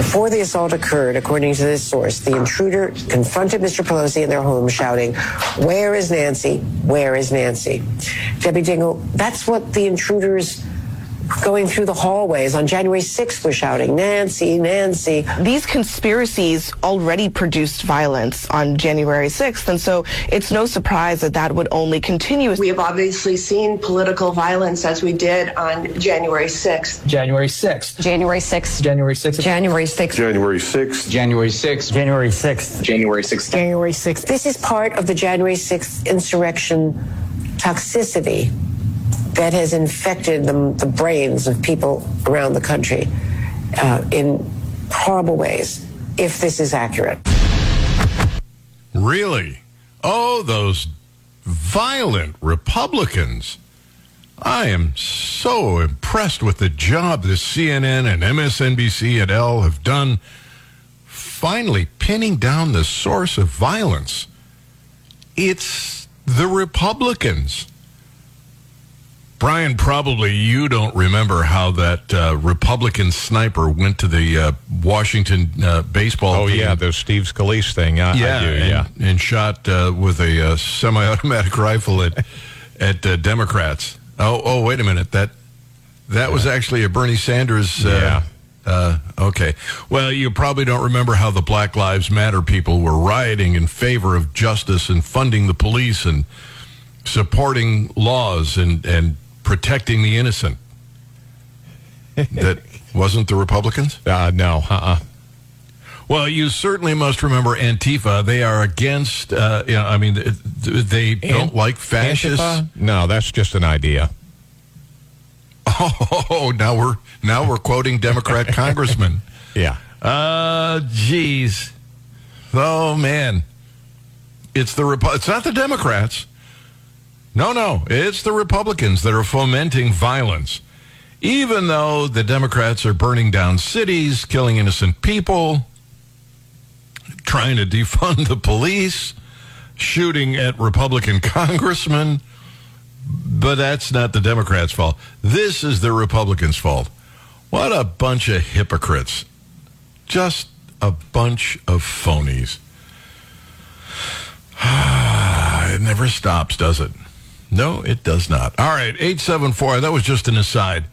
Before the assault occurred, according to this source, the intruder confronted Mr. Pelosi in their home, shouting, Where is Nancy? Where is Nancy? Debbie Dingell, that's what the intruders going through the hallways on January 6th were shouting, Nancy, Nancy. These conspiracies already produced violence on January 6th, and so it's no surprise that that would only continue. We have obviously seen political violence as we did on January 6th. January 6th. January 6th. January 6th. January 6th. January 6th. January 6th. January 6th. January 6th. January 6th. This is part of the January 6th insurrection toxicity that has infected the, the brains of people around the country uh, in horrible ways, if this is accurate. Really? Oh, those violent Republicans. I am so impressed with the job that CNN and MSNBC and L have done finally pinning down the source of violence. It's the Republicans. Brian, probably you don't remember how that uh, Republican sniper went to the uh, Washington uh, baseball. Oh yeah, the Steve Scalise thing. I, yeah, I do, and, yeah, and shot uh, with a uh, semi-automatic rifle at at uh, Democrats. Oh, oh, wait a minute that that was actually a Bernie Sanders. Yeah. Uh, okay. Well, you probably don't remember how the Black Lives Matter people were rioting in favor of justice and funding the police and supporting laws and and protecting the innocent. that wasn't the Republicans. uh, no, uh-uh. Well, you certainly must remember Antifa. They are against. Uh, you know, I mean, they don't like fascists. Antifa? No, that's just an idea. Oh, now we're now we're quoting Democrat congressmen. Yeah. Uh, geez. Oh man, it's the Repu- It's not the Democrats. No, no, it's the Republicans that are fomenting violence. Even though the Democrats are burning down cities, killing innocent people, trying to defund the police, shooting at Republican congressmen, but that's not the Democrats' fault. This is the Republicans' fault. What a bunch of hypocrites. Just a bunch of phonies. it never stops, does it? No, it does not. All right, 874, that was just an aside.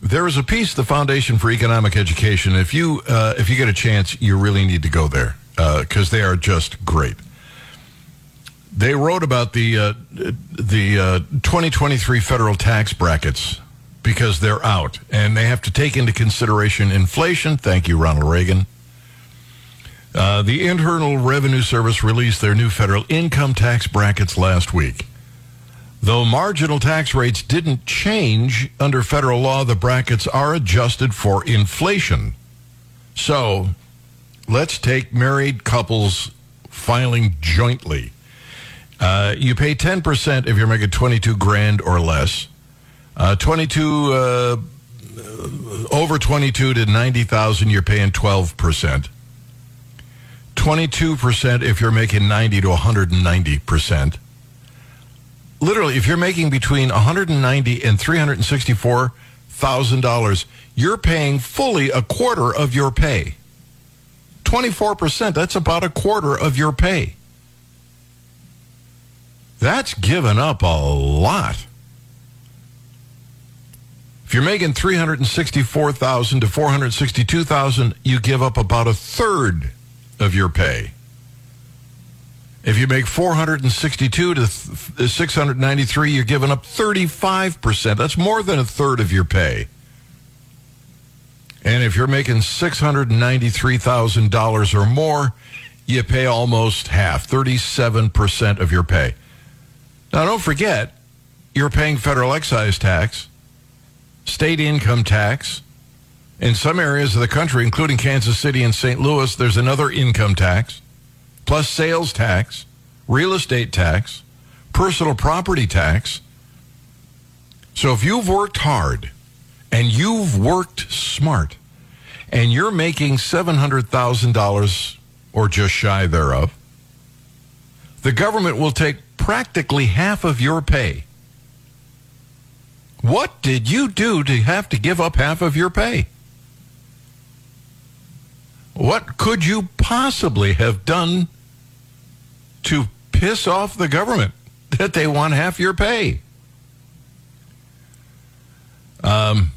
There is a piece, the Foundation for Economic Education. If you uh, if you get a chance, you really need to go there because they are just great. They wrote about the uh, the uh, 2023 federal tax brackets because they're out and they have to take into consideration inflation. Thank you, Ronald Reagan. Uh, the Internal Revenue Service released their new federal income tax brackets last week. Though marginal tax rates didn't change under federal law, the brackets are adjusted for inflation. So let's take married couples filing jointly. Uh, you pay 10% if you're making 22 grand or less. Uh, 22, uh, over 22 to 90,000, you're paying 12%. 22% if you're making 90 to 190%. Literally, if you're making between 190 and 364 thousand dollars, you're paying fully a quarter of your pay. 24%, that's about a quarter of your pay. That's given up a lot. If you're making 364,000 to 462,000, you give up about a third of your pay. If you make 462 to 693, you're giving up 35%. That's more than a third of your pay. And if you're making $693,000 or more, you pay almost half, 37% of your pay. Now, don't forget, you're paying federal excise tax, state income tax. In some areas of the country, including Kansas City and St. Louis, there's another income tax, plus sales tax, real estate tax, personal property tax. So if you've worked hard and you've worked smart and you're making $700,000 or just shy thereof, the government will take practically half of your pay. What did you do to have to give up half of your pay? What could you possibly have done to piss off the government that they want half your pay? Um,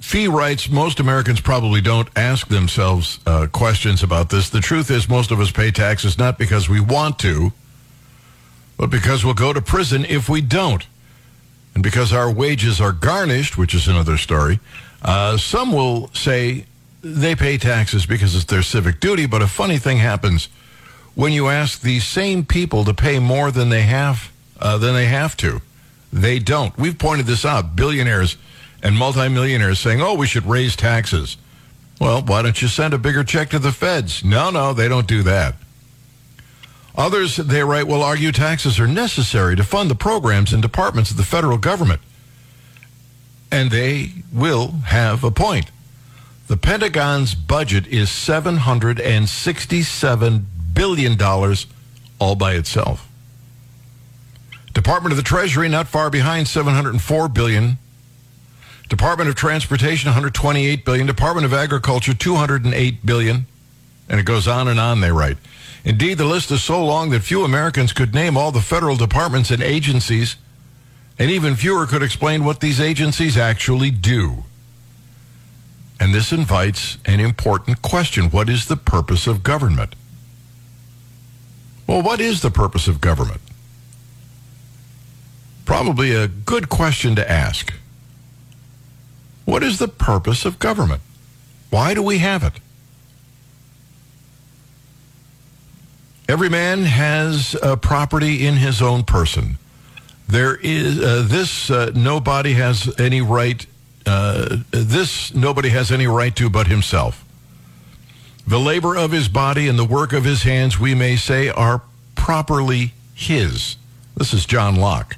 FEE writes, most Americans probably don't ask themselves uh, questions about this. The truth is, most of us pay taxes not because we want to, but because we'll go to prison if we don't. And because our wages are garnished, which is another story, uh, some will say they pay taxes because it's their civic duty. But a funny thing happens when you ask these same people to pay more than they have uh, than they have to. They don't. We've pointed this out. Billionaires and multimillionaires saying, "Oh, we should raise taxes." Well, why don't you send a bigger check to the feds? No, no, they don't do that. Others, they write, will argue taxes are necessary to fund the programs and departments of the federal government. And they will have a point. The Pentagon's budget is $767 billion dollars, all by itself. Department of the Treasury not far behind 704 billion. Department of Transportation 128 billion. Department of Agriculture 208 billion. And it goes on and on, they write. Indeed, the list is so long that few Americans could name all the federal departments and agencies, and even fewer could explain what these agencies actually do. And this invites an important question What is the purpose of government? Well, what is the purpose of government? Probably a good question to ask. What is the purpose of government? Why do we have it? Every man has a property in his own person. There is uh, this uh, nobody has any right. Uh, this nobody has any right to but himself. The labor of his body and the work of his hands, we may say, are properly his. This is John Locke.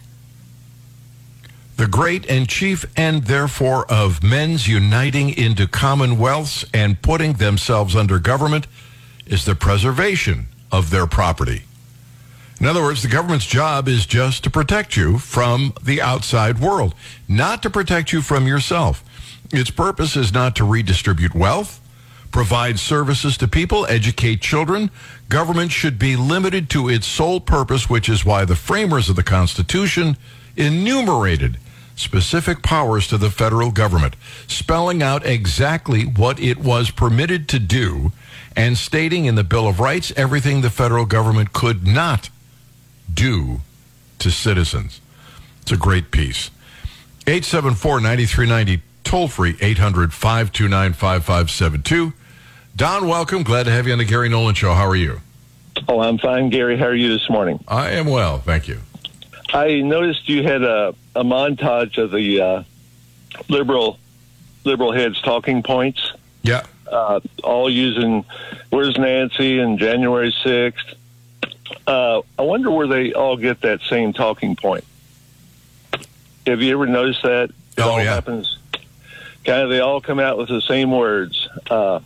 The great and chief end, therefore, of men's uniting into commonwealths and putting themselves under government is the preservation of their property. In other words, the government's job is just to protect you from the outside world, not to protect you from yourself. Its purpose is not to redistribute wealth, provide services to people, educate children. Government should be limited to its sole purpose, which is why the framers of the Constitution enumerated specific powers to the federal government, spelling out exactly what it was permitted to do and stating in the Bill of Rights everything the federal government could not do to citizens. It's a great piece. 874 9390, toll free 800 529 5572. Don, welcome. Glad to have you on the Gary Nolan Show. How are you? Oh, I'm fine, Gary. How are you this morning? I am well. Thank you. I noticed you had a, a montage of the uh, liberal liberal heads talking points, Yeah. uh, all using "Where's Nancy" and January sixth. Uh, I wonder where they all get that same talking point. Have you ever noticed that? It Oh, all yeah. happens. Kind of, they all come out with the same words. Uh,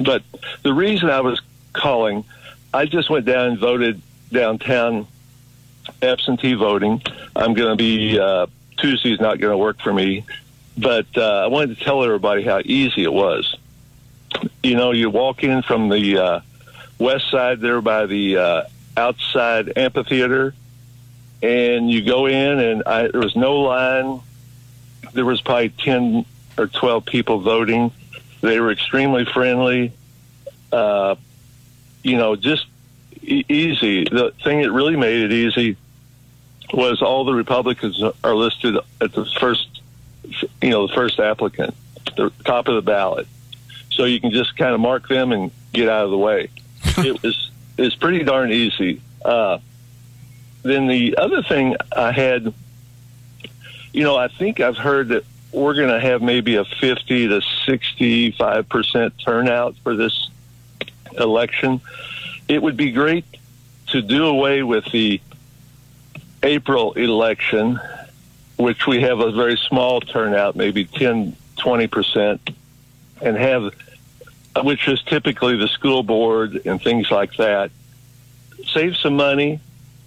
but the reason I was calling, I just went down and voted downtown absentee voting. I'm going to be uh, Tuesday's not going to work for me, but uh, I wanted to tell everybody how easy it was. You know, you walk in from the uh, west side there by the uh, outside amphitheater, and you go in, and I, there was no line. There was probably ten or twelve people voting. They were extremely friendly. Uh, you know, just e- easy. The thing that really made it easy was all the Republicans are listed at the first, you know, the first applicant, the top of the ballot. So you can just kind of mark them and get out of the way. it was it's pretty darn easy. Uh, then the other thing I had, you know, I think I've heard that we're going to have maybe a 50 to 65 percent turnout for this election. It would be great to do away with the April election, which we have a very small turnout, maybe 10, 20 percent, and have, which is typically the school board and things like that. Save some money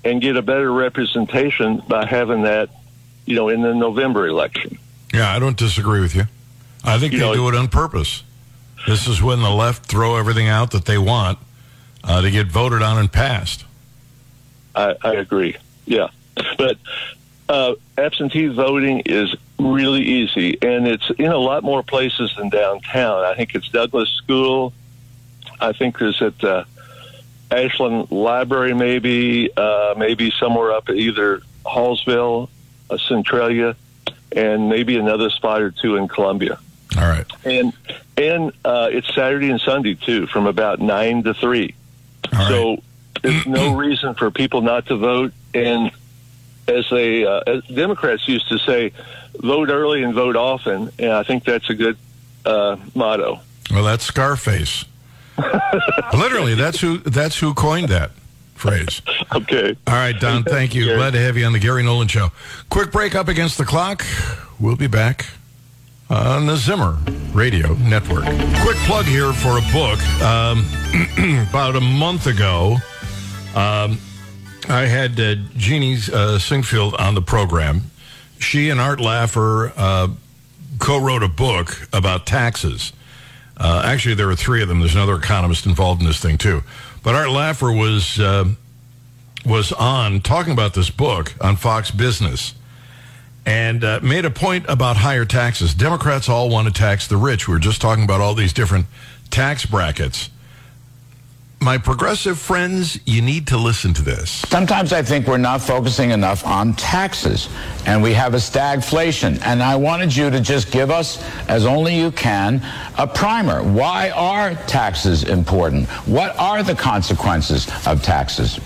and get a better representation by having that, you know, in the November election. Yeah, I don't disagree with you. I think You they know- do it on purpose. This is when the left throw everything out that they want uh, to get voted on and passed. I, I agree. Yeah, but uh, absentee voting is really easy, and it's in a lot more places than downtown. I think it's Douglas School. I think there's at uh, Ashland Library, maybe, uh, maybe somewhere up at either Hallsville, uh, Centralia, and maybe another spot or two in Columbia. All right. And and uh, it's Saturday and Sunday too, from about nine to three. All so right. there's no reason for people not to vote. And as they uh, as Democrats used to say, vote early and vote often. And I think that's a good uh, motto. Well, that's Scarface. Literally, that's who that's who coined that phrase. Okay. All right, Don, thank you. Glad to have you on the Gary Nolan Show. Quick break up against the clock. We'll be back on the Zimmer Radio Network. Quick plug here for a book. Um, about a month ago, um, I had uh, Jeannie uh, Sinquefield on the program. She and Art Laffer uh, co-wrote a book about taxes. Uh, actually, there are three of them. There's another economist involved in this thing too. But Art Laffer was uh, was on talking about this book on Fox Business and uh, made a point about higher taxes. Democrats all want to tax the rich. We were just talking about all these different tax brackets. My progressive friends, you need to listen to this. Sometimes I think we're not focusing enough on taxes and we have a stagflation. And I wanted you to just give us, as only you can, a primer. Why are taxes important? What are the consequences of taxes?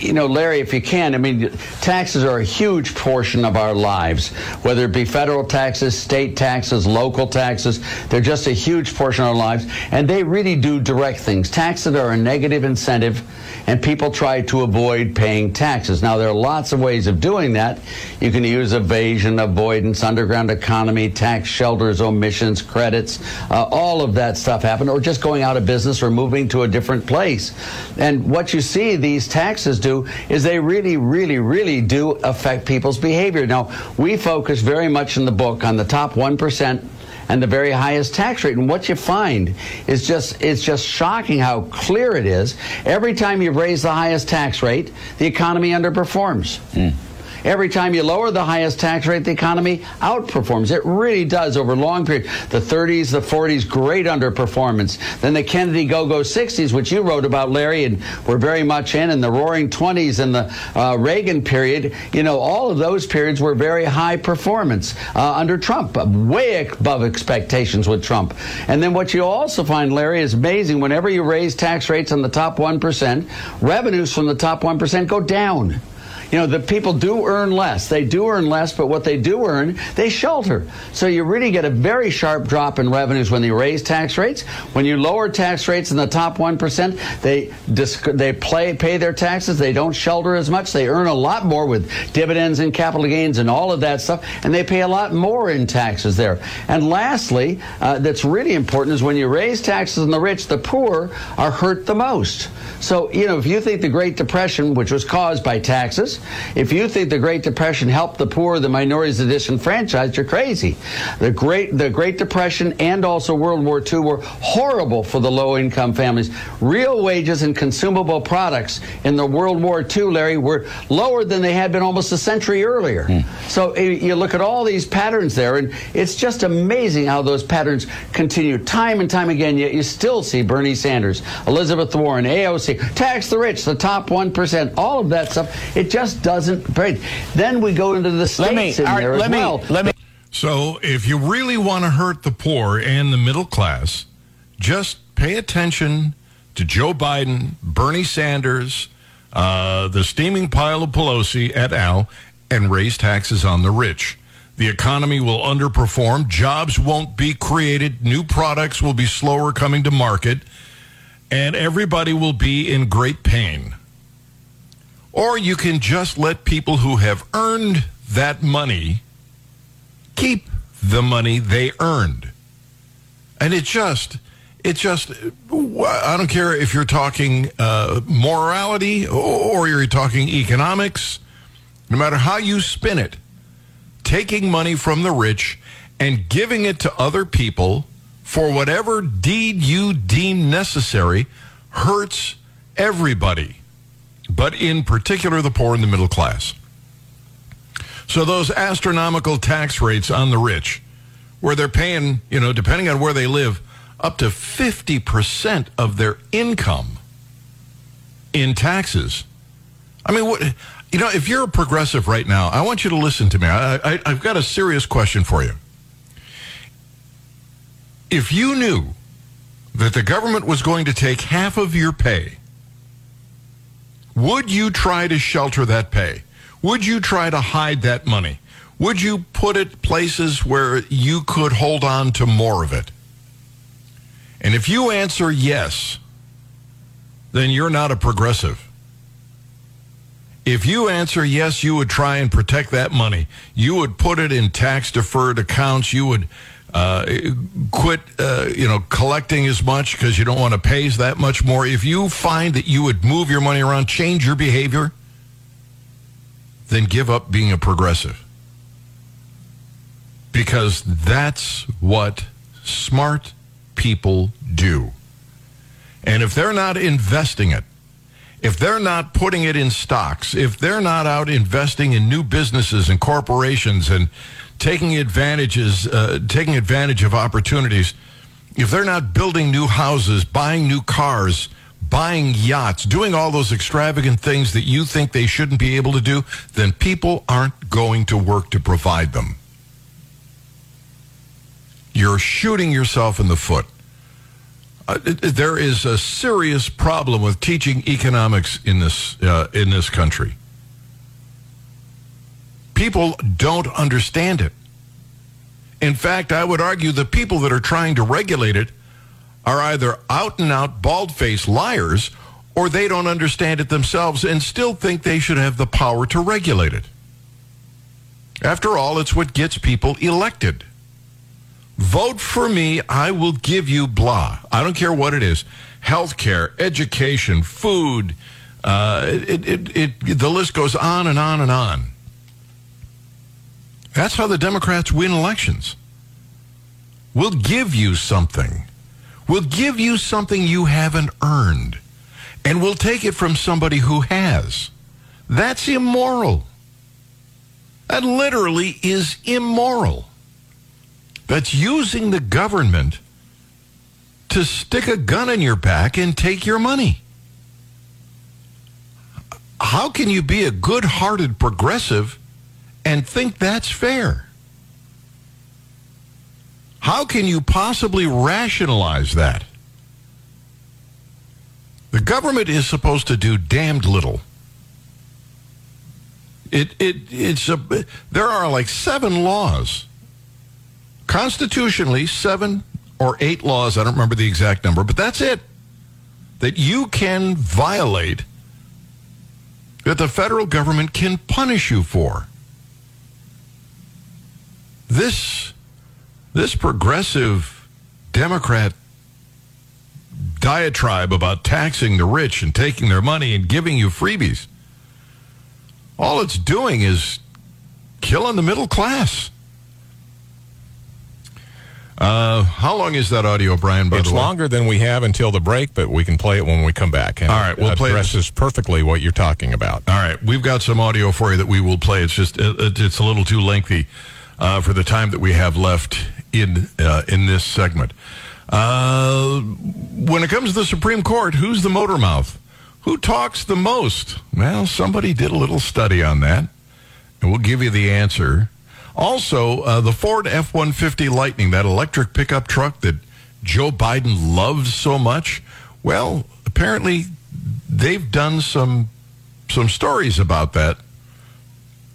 You know, Larry, if you can, I mean, taxes are a huge portion of our lives, whether it be federal taxes, state taxes, local taxes. They're just a huge portion of our lives, and they really do direct things. Taxes are a negative incentive, and people try to avoid paying taxes. Now, there are lots of ways of doing that. You can use evasion, avoidance, underground economy, tax shelters, omissions, credits, uh, all of that stuff happen, or just going out of business or moving to a different place. And what you see these taxes do is they really, really, really do affect people's behavior. Now, we focus very much in the book on the top 1% and the very highest tax rate. And what you find is just it's just shocking how clear it is. Every time you raise the highest tax rate, the economy underperforms. Hmm. Every time you lower the highest tax rate, the economy outperforms. It really does over long period. The 30s, the 40s, great underperformance. Then the Kennedy go-go 60s, which you wrote about, Larry, and we're very much in, and the roaring 20s and the uh, Reagan period. You know, all of those periods were very high performance uh, under Trump, uh, way above expectations with Trump. And then what you also find, Larry, is amazing. Whenever you raise tax rates on the top 1%, revenues from the top 1% go down. You know, the people do earn less. They do earn less, but what they do earn, they shelter. So you really get a very sharp drop in revenues when you raise tax rates. When you lower tax rates in the top 1%, they disc- they play, pay their taxes. They don't shelter as much. They earn a lot more with dividends and capital gains and all of that stuff, and they pay a lot more in taxes there. And lastly, uh, that's really important is when you raise taxes on the rich, the poor are hurt the most. So, you know, if you think the Great Depression, which was caused by taxes, if you think the Great Depression helped the poor, the minorities, the disenfranchised, you're crazy. The Great, the Great Depression and also World War II were horrible for the low income families. Real wages and consumable products in the World War II, Larry, were lower than they had been almost a century earlier. So eh, you look at all these patterns there, and it's just amazing how those patterns continue time and time again. Yet you still see Bernie Sanders, Elizabeth Warren, AOC, tax the rich, the top 1%, all of that stuff. It just doesn't break. Then we go into the Let me, states in all right, there as let me, well. let me. So, if you really want to hurt the poor and the middle class, just pay attention to Joe Biden, Bernie Sanders, uh, the steaming pile of Pelosi et al., and raise taxes on the rich. The economy will underperform, jobs won't be created, new products will be slower coming to market, and everybody will be in great pain. Or you can just let people who have earned that money keep the money they earned. And it just, it just, I don't care if you're talking uh, morality or you're talking economics, no matter how you spin it, taking money from the rich and giving it to other people for whatever deed you deem necessary hurts everybody, but in particular the poor and the middle class. So those astronomical tax rates on the rich, where they're paying, you know, depending on where they live, up to 50% of their income in taxes. I mean, what, you know, if you're a progressive right now, I want you to listen to me. I, I've got a serious question for you. If you knew that the government was going to take half of your pay, would you try to shelter that pay? Would you try to hide that money? Would you put it places where you could hold on to more of it? And if you answer yes, then you're not a progressive. If you answer yes, you would try and protect that money. You would put it in tax deferred accounts. You would uh, quit, uh, you know, collecting as much because you don't want to pay that much more. If you find that you would move your money around, change your behavior, then give up being a progressive. Because that's what smart people do. And if they're not investing it, if they're not putting it in stocks, if they're not out investing in new businesses and corporations and taking advantages, uh, taking advantage of opportunities, if they're not building new houses, buying new cars, buying yachts, doing all those extravagant things that you think they shouldn't be able to do, then people aren't going to work to provide them. You're shooting yourself in the foot. Uh, there is a serious problem with teaching economics in this uh, in this country. People don't understand it. In fact, I would argue the people that are trying to regulate it are either out and out bald faced liars or they don't understand it themselves and still think they should have the power to regulate it. After all, it's what gets people elected. Vote for me, I will give you blah. I don't care what it is health care, education, food. Uh, it, it, it, the list goes on and on and on. That's how the Democrats win elections. We'll give you something. We'll give you something you haven't earned. And we'll take it from somebody who has. That's immoral. That literally is immoral. That's using the government to stick a gun in your back and take your money. How can you be a good hearted progressive and think that's fair? How can you possibly rationalize that? The government is supposed to do damned little. It, it, it's a, there are like seven laws. Constitutionally, seven or eight laws, I don't remember the exact number, but that's it, that you can violate, that the federal government can punish you for. This, this progressive Democrat diatribe about taxing the rich and taking their money and giving you freebies, all it's doing is killing the middle class. Uh, how long is that audio, Brian? By it's the way? longer than we have until the break, but we can play it when we come back. And All right, we'll it play addresses perfectly what you're talking about. All right, we've got some audio for you that we will play. It's just it's a little too lengthy uh, for the time that we have left in uh, in this segment. Uh, when it comes to the Supreme Court, who's the motor mouth? Who talks the most? Well, somebody did a little study on that, and we'll give you the answer. Also, uh, the Ford F 150 Lightning, that electric pickup truck that Joe Biden loves so much, well, apparently they've done some some stories about that.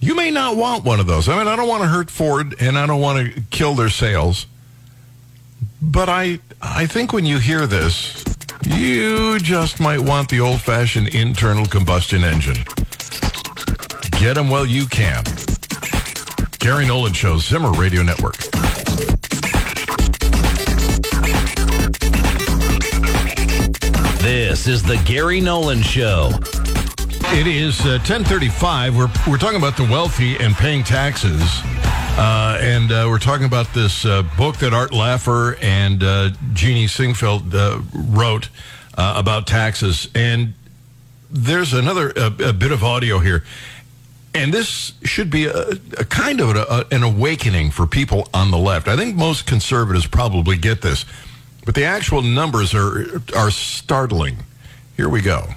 You may not want one of those. I mean, I don't want to hurt Ford and I don't want to kill their sales. But I I think when you hear this, you just might want the old-fashioned internal combustion engine. Get them while you can. Gary Nolan shows Zimmer Radio Network. This is the Gary Nolan Show. It is uh, 1035. We're, we're talking about the wealthy and paying taxes. Uh, and uh, we're talking about this uh, book that Art Laffer and uh, Jeannie Sinquefield uh, wrote uh, about taxes. And there's another a, bit of audio here. And this should be a, a kind of a, an awakening for people on the left. I think most conservatives probably get this, but the actual numbers are are startling. Here we go.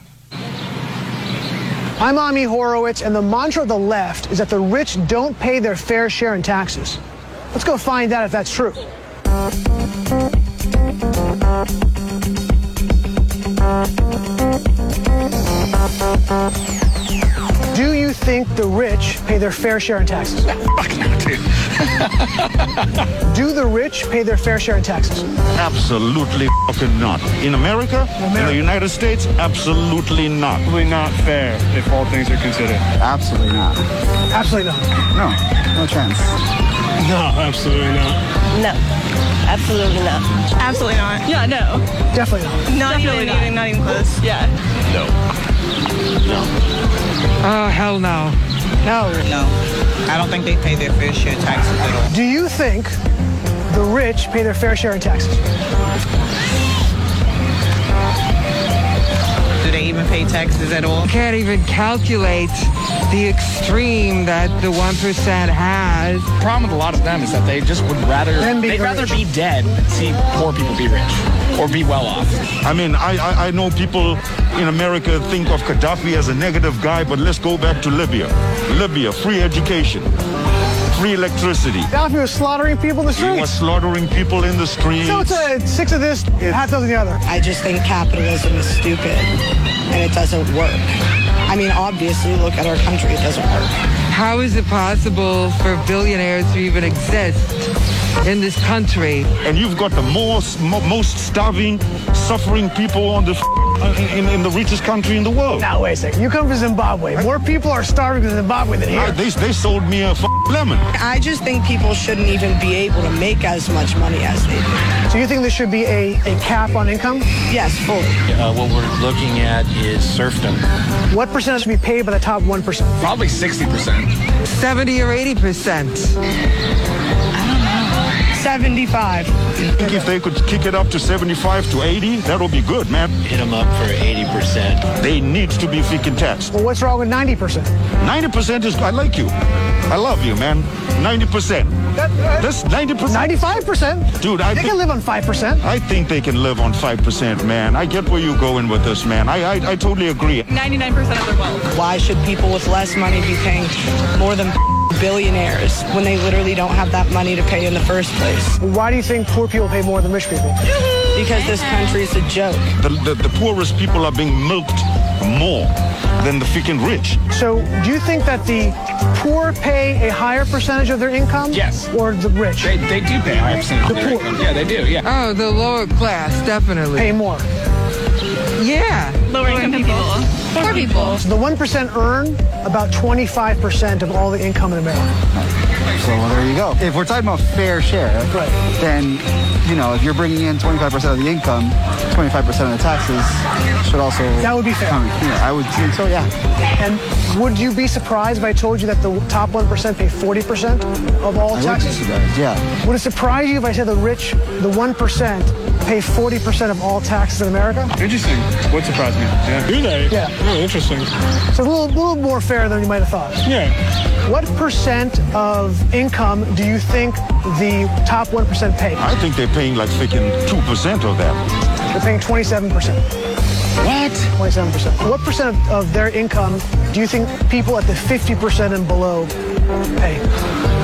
I'm Ami Horowitz, and the mantra of the left is that the rich don't pay their fair share in taxes. Let's go find out if that's true. Think the rich pay their fair share in taxes? Fuck not dude. Do the rich pay their fair share in taxes? Absolutely fucking not. In America, in the United States, absolutely not. Absolutely not fair if all things are considered. Absolutely not. Absolutely not. No, no chance. No, absolutely not. No, absolutely not. Absolutely not. Yeah, no. Definitely not. Not Definitely even, not. even, not even close. Yeah. Oh, hell no. No. No. I don't think they pay their fair share of taxes at all. Do you think the rich pay their fair share in taxes? Do they even pay taxes at all? You can't even calculate the extreme that the 1% has. The problem with a lot of them is that they just would rather Them be they'd rather rich. be dead than see poor people be rich or be well off. I mean, I, I, I know people in America think of Gaddafi as a negative guy, but let's go back to Libya. Libya, free education, free electricity. Gaddafi was slaughtering people in the He was slaughtering people in the streets. So it's a six of this, half dozen of the other. I just think capitalism is stupid and it doesn't work. I mean, obviously, look at our country, it doesn't work. How is it possible for billionaires to even exist in this country? and you've got the most, mo- most starving, suffering people on the f- in, in the richest country in the world. Now, wait a second. You come from Zimbabwe. More people are starving in Zimbabwe than Uh, here. They, they sold me a f- lemon. I just think people shouldn't even be able to make as much money as they do. So you think there should be a, a cap on income? Yes, fully. Uh, what we're looking at is serfdom. What percentage should be paid by the top 1%? Probably 60%. 70 or 80%. 75. I think if they could kick it up to 75 to 80, that would be good, man. Hit them up for 80%. They need to be freaking taxed. Well, what's wrong with 90%? 90% is, I like you. I love you, man. 90%. That, uh, That's 90%. 95%? Dude, I think They think, can live on 5%. I think they can live on 5%, man. I get where you're going with this, man. I, I, I totally agree. 99% of their wealth. Why should people with less money be paying more than billionaires when they literally don't have that money to pay in the first place? Why do you think poor people pay more than rich people? Because this country is a joke. The, the, the poorest people are being milked more than the freaking rich. So do you think that the poor pay a higher percentage of their income? Yes. Or the rich They, they do pay a higher percentage of The their poor. income. Yeah, they do. Yeah. Oh, the lower class, definitely. pay more? Yeah. Lower income people. Poor people. So the 1% earn about 25% of all the income in America. So well, there you go. If we're talking about fair share, Right. then, you know, if you're bringing in 25% of the income, 25% of the taxes should also... That would be fair. come- yeah, I would think so, yeah. And would you be surprised if I told you that the top 1% pay 40% of all I would be taxes? surprised, yeah. Would it surprise you if I said the rich, the 1%, pay 40% of all taxes in America? Interesting. What surprised me? Yeah. Do they? Yeah. Oh, interesting. So a little, little more fair than you might have thought. Yeah. What percent of income do you think the top 1% pay? I think they're paying like freaking 2% of that. They're paying 27%. What? 27%. What percent of, of their income do you think people at the 50% and below pay?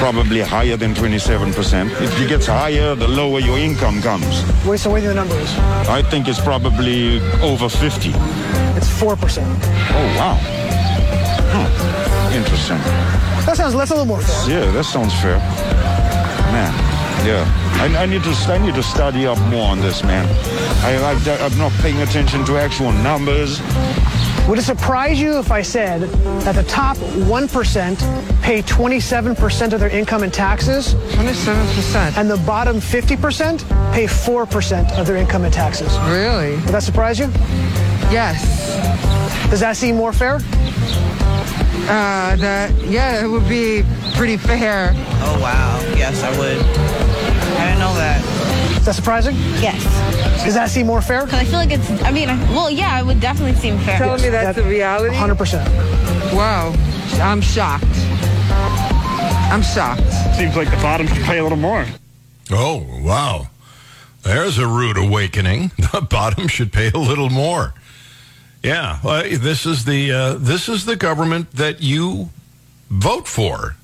Probably higher than 27%. If it gets higher, the lower your income comes. Wait, so what do the number is? I think it's probably over 50. It's 4%. Oh, wow. Huh. Interesting. That sounds, that's a little more fair. Yeah, that sounds fair. Man, yeah. I, I need to I need to study up more on this, man. I, I, I'm not paying attention to actual numbers. Would it surprise you if I said that the top 1% pay 27% of their income in taxes 27%. and the bottom 50% pay 4% of their income in taxes? Really? Would that surprise you? Yes. Does that seem more fair? Uh, that yeah, it would be pretty fair. Oh wow. Yes, I would. I didn't know that. Is that surprising? Yes. Does that seem more fair? Because I feel like it's, I mean, well, yeah, it would definitely seem fair. Telling me that's That- a reality. 100%. Wow, I'm shocked. I'm shocked. Seems like the bottom should pay a little more. Oh, wow. There's a rude awakening. The bottom should pay a little more. Yeah, well, this is the uh, this is the government that you vote for,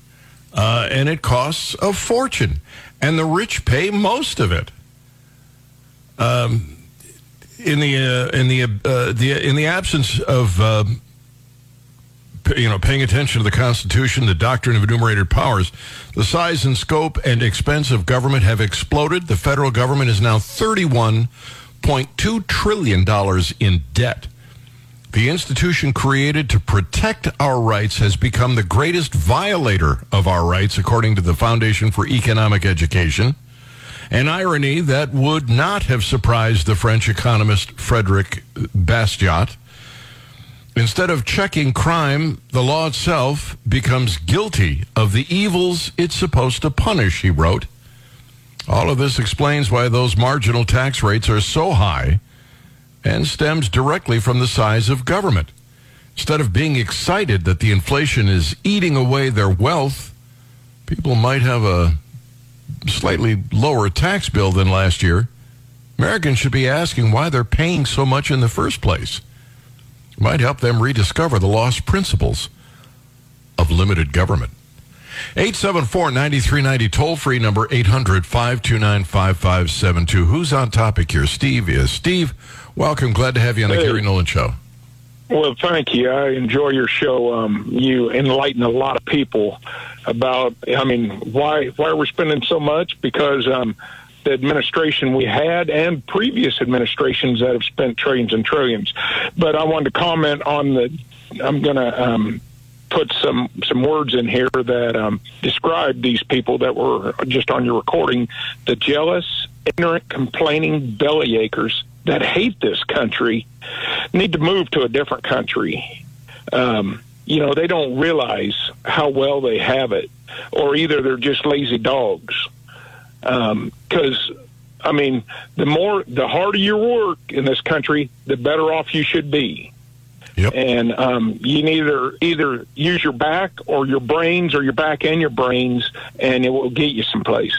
uh, and it costs a fortune, and the rich pay most of it. Um, in the uh, in the uh, the in the absence of uh, p- you know paying attention to the Constitution, the doctrine of enumerated powers, the size and scope and expense of government have exploded. The federal government is now thirty-one point two trillion dollars in debt. The institution created to protect our rights has become the greatest violator of our rights, according to the Foundation for Economic Education. An irony that would not have surprised the French economist Frederic Bastiat. Instead of checking crime, the law itself becomes guilty of the evils it's supposed to punish, he wrote. All of this explains why those marginal tax rates are so high and stems directly from the size of government. Instead of being excited that the inflation is eating away their wealth, people might have a slightly lower tax bill than last year. Americans should be asking why they're paying so much in the first place. Might help them rediscover the lost principles of limited government. 874-9390 toll free number 800-529-5572. Who's on topic here? Steve is. Steve, welcome. Glad to have you on the Hey. Gary Nolan show. Well, thank you. I enjoy your show. Um, you enlighten a lot of people about. I mean, why why we're we spending so much? Because um, the administration we had and previous administrations that have spent trillions and trillions. But I wanted to comment on the. I'm going to um, put some some words in here that um, describe these people that were just on your recording. The jealous, ignorant, complaining bellyachers that hate this country need to move to a different country. Um, you know, they don't realize how well they have it, or either they're just lazy dogs. Because, I mean, the more, the harder you work in this country, the better off you should be. Yep. And um, you either either use your back or your brains, or your back and your brains, and it will get you someplace.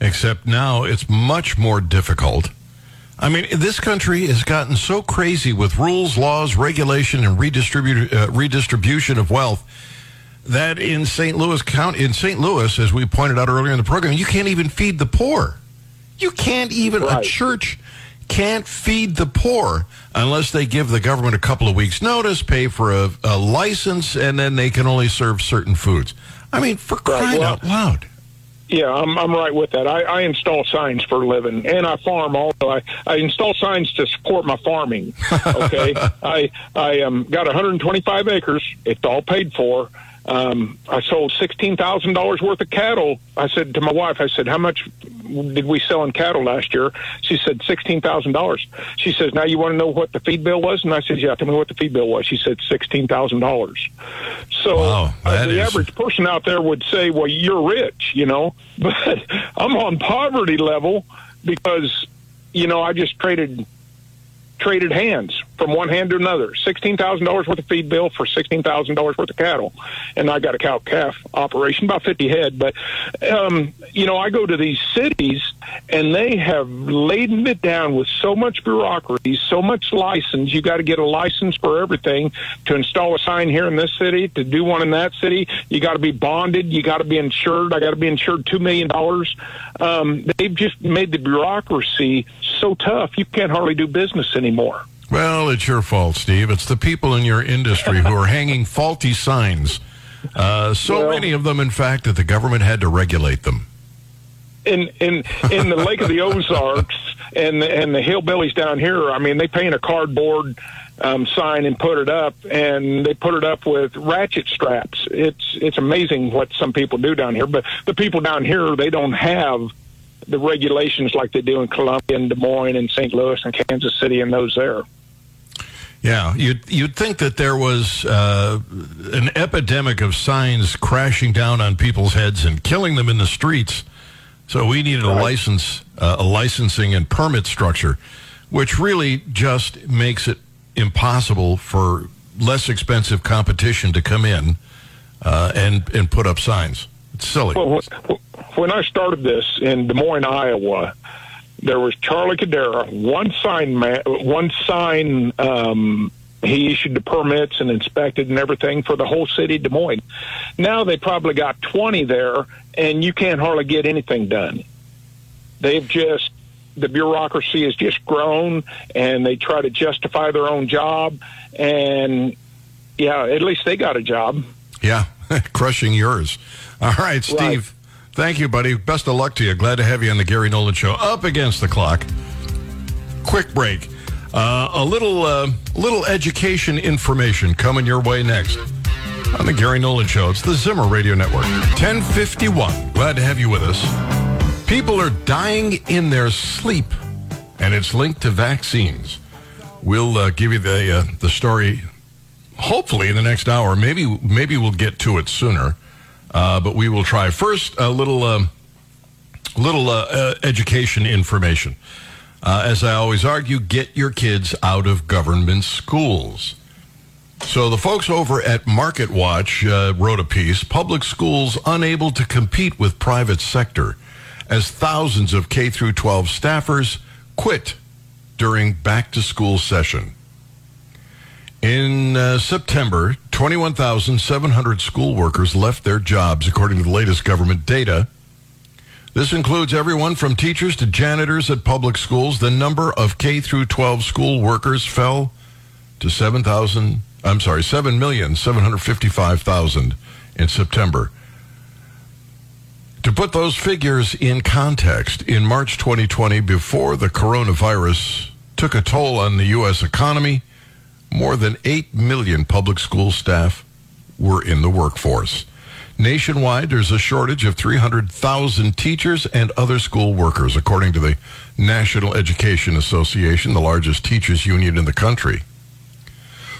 Except now it's much more difficult. I mean, this country has gotten so crazy with rules, laws, regulation, and redistribu- uh, redistribution of wealth that in St. Louis County, in St. Louis, as we pointed out earlier in the program, you can't even feed the poor. You can't even a church can't feed the poor unless they give the government a couple of weeks' notice, pay for a, a license, and then they can only serve certain foods. I mean, for crying well- out loud. Yeah, I'm I'm right with that. I, I install signs for a living, and I farm. Also, I, I install signs to support my farming. Okay, I I um, got 125 acres. It's all paid for. Um, I sold sixteen thousand dollars worth of cattle. I said to my wife, I said, "How much did we sell in cattle last year?" She said sixteen thousand dollars. She says, "Now you want to know what the feed bill was?" And I said, "Yeah, tell me what the feed bill was." She said sixteen thousand dollars. So uh, the is- average person out there would say, "Well, you're rich," you know, but I'm on poverty level because you know I just traded traded hands from one hand to another. Sixteen thousand dollars worth of feed bill for sixteen thousand dollars worth of cattle, and I got a cow calf operation, about fifty head. But um, you know, I go to these cities, and they have laden it down with so much bureaucracy, so much license. You got to get a license for everything to install a sign here in this city, to do one in that city. You got to be bonded. You got to be insured. I got to be insured two million dollars. Um, they've just made the bureaucracy so tough you can't hardly do business anymore. Well, it's your fault, Steve. It's the people in your industry who are hanging faulty signs. Uh, so many of them, in fact, that the government had to regulate them. in in in the Lake of the Ozarks and the, and the hillbillies down here. I mean, they paint a cardboard um, sign and put it up, and they put it up with ratchet straps. It's it's amazing what some people do down here. But the people down here, they don't have the regulations like they do in Columbia and Des Moines and St. Louis and Kansas City and those there. Yeah, you'd, you'd think that there was uh, an epidemic of signs crashing down on people's heads and killing them in the streets. So we needed a license, uh, a licensing and permit structure, which really just makes it impossible for less expensive competition to come in uh, and and put up signs. It's silly. Well, wh- when I started this in Des Moines, Iowa, there was Charlie Cadera, one sign man, one sign. Um, he issued the permits and inspected and everything for the whole city of Des Moines. Now they probably got 20 there, and you can't hardly get anything done. They've just the bureaucracy has just grown, and they try to justify their own job. And yeah, at least they got a job. Yeah, crushing yours. All right, Steve. Thank you, buddy. Best of luck to you. Glad to have you on the Gary Nolan Show. Up against the clock. Quick break. Uh, a little, uh, little education information coming your way next on the Gary Nolan Show. It's the Zimmer Radio Network. 1051. Glad to have you with us. People are dying in their sleep, and it's linked to vaccines. We'll uh, give you the uh, the story hopefully in the next hour. Maybe maybe we'll get to it sooner, uh, but we will try. First, a little um, little uh, uh, education information. Uh, as I always argue, get your kids out of government schools. So the folks over at Market Watch uh, wrote a piece: "Public schools unable to compete with private sector." As thousands of K through 12 staffers quit during back to school session. In uh, September, 21,700 school workers left their jobs, according to the latest government data. This includes everyone from teachers to janitors at public schools. The number of K through 12 school workers fell to 7,000, I'm sorry, 7,755,000 in September. To put those figures in context, in March 2020, before the coronavirus took a toll on the U.S. economy, more than 8 million public school staff were in the workforce. Nationwide, there's a shortage of 300,000 teachers and other school workers, according to the National Education Association, the largest teachers union in the country.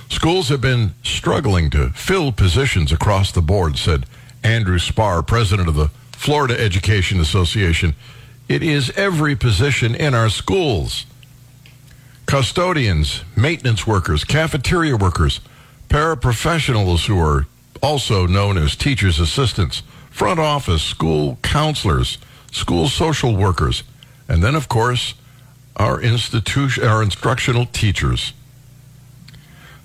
Schools have been struggling to fill positions across the board, said Andrew Spar, president of the Florida Education Association. It is every position in our schools custodians, maintenance workers, cafeteria workers, paraprofessionals who are also known as teachers' assistants, front office, school counselors, school social workers, and then, of course, our institution, our instructional teachers.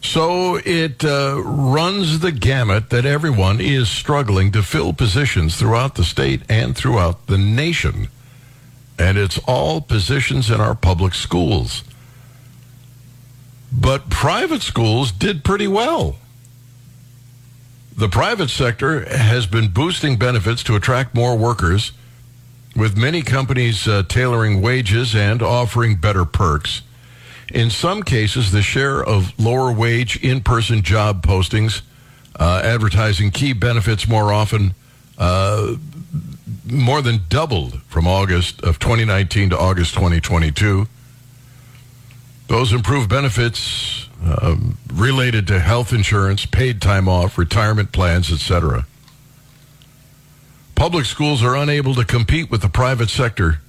So it uh, runs the gamut that everyone is struggling to fill positions throughout the state and throughout the nation. And it's all positions in our public schools. But private schools did pretty well. The private sector has been boosting benefits to attract more workers, with many companies uh, tailoring wages and offering better perks. In some cases, the share of lower wage in person job postings, uh, advertising key benefits more often, uh, more than doubled from August of 2019 to August 2022. Those improved benefits um, related to health insurance, paid time off, retirement plans, etc. Public schools are unable to compete with the private sector,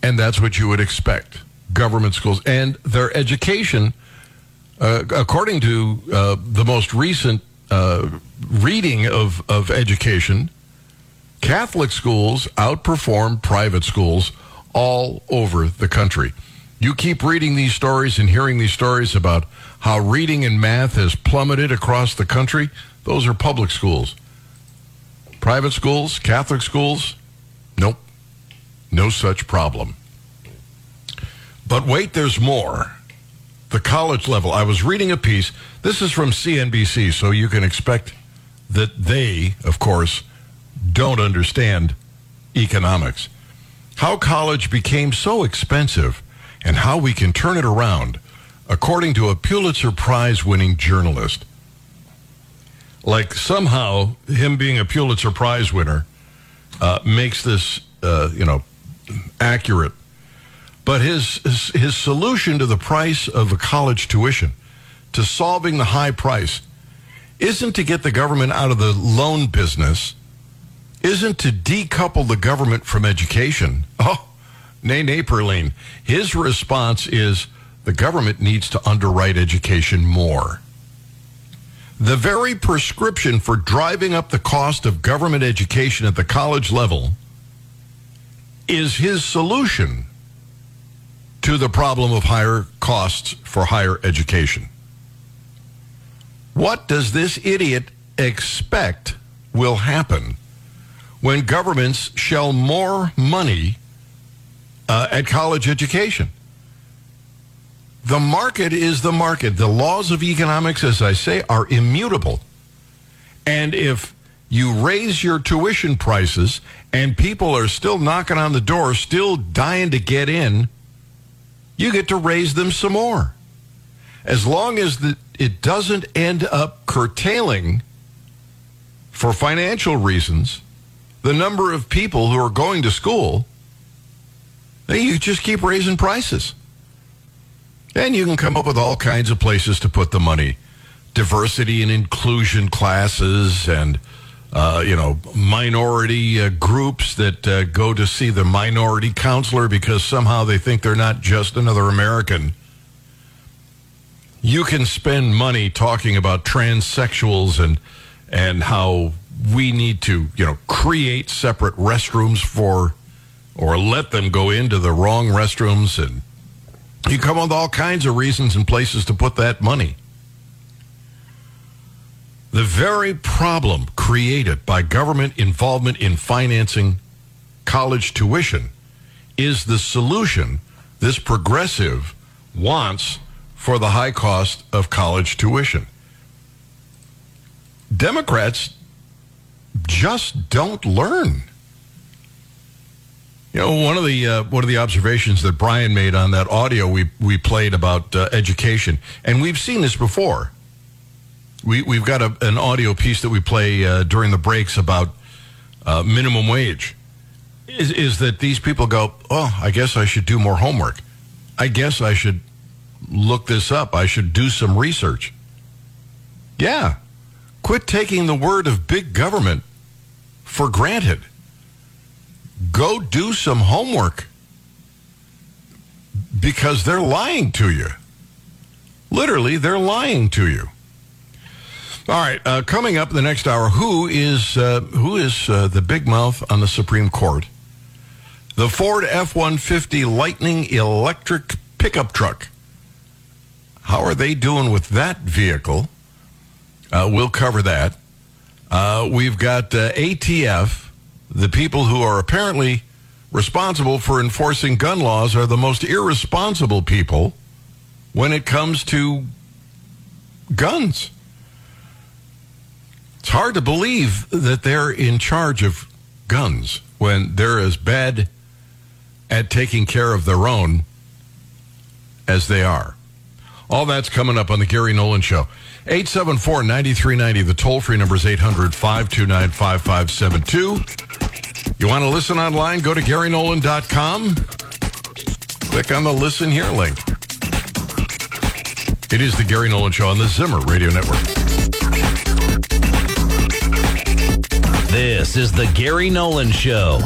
and that's what you would expect. Government schools and their education, uh, according to uh, the most recent uh, reading of, of education, Catholic schools outperform private schools all over the country. You keep reading these stories and hearing these stories about how reading and math has plummeted across the country. Those are public schools. Private schools, Catholic schools, nope, no such problem. But wait, there's more. The college level. I was reading a piece. This is from CNBC, so you can expect that they, of course, don't understand economics. How college became so expensive and how we can turn it around, according to a Pulitzer Prize winning journalist. Like somehow him being a Pulitzer Prize winner uh, makes this, uh, you know, accurate. But his, his his solution to the price of a college tuition, to solving the high price, isn't to get the government out of the loan business, isn't to decouple the government from education. Oh, nay, nay, Perline. His response is the government needs to underwrite education more. The very prescription for driving up the cost of government education at the college level is his solution to the problem of higher costs for higher education. What does this idiot expect will happen when governments shell more money uh, at college education? The market is the market. The laws of economics, as I say, are immutable. And if you raise your tuition prices and people are still knocking on the door, still dying to get in, you get to raise them some more. As long as the, it doesn't end up curtailing, for financial reasons, the number of people who are going to school, you just keep raising prices. And you can come up with all kinds of places to put the money. Diversity and inclusion classes and, uh, you know, minority uh, groups that uh, go to see the minority counselor because somehow they think they're not just another American. You can spend money talking about transsexuals and and how we need to, you know, create separate restrooms for or let them go into the wrong restrooms and you come up with all kinds of reasons and places to put that money. The very problem created by government involvement in financing college tuition is the solution this progressive wants for the high cost of college tuition. Democrats just don't learn. You know, one of the uh, one of the observations that Brian made on that audio we we played about uh, education, and we've seen this before. We we've got a, an audio piece that we play uh, during the breaks about uh, minimum wage. Is is that these people go? Oh, I guess I should do more homework. I guess I should look this up. I should do some research. Yeah, quit taking the word of big government for granted go do some homework because they're lying to you. Literally, they're lying to you. All right, uh, coming up in the next hour, who is uh, who is uh, the big mouth on the Supreme Court? The Ford F-150 Lightning electric pickup truck. How are they doing with that vehicle? Uh, we'll cover that. Uh, we've got uh, ATF the people who are apparently responsible for enforcing gun laws are the most irresponsible people when it comes to guns. It's hard to believe that they're in charge of guns when they're as bad at taking care of their own as they are. All that's coming up on the Gary Nolan Show. 874 9390. The toll free number is 800 529 5572. You want to listen online? Go to GaryNolan.com. Click on the listen here link. It is the Gary Nolan Show on the Zimmer Radio Network. This is the Gary Nolan Show.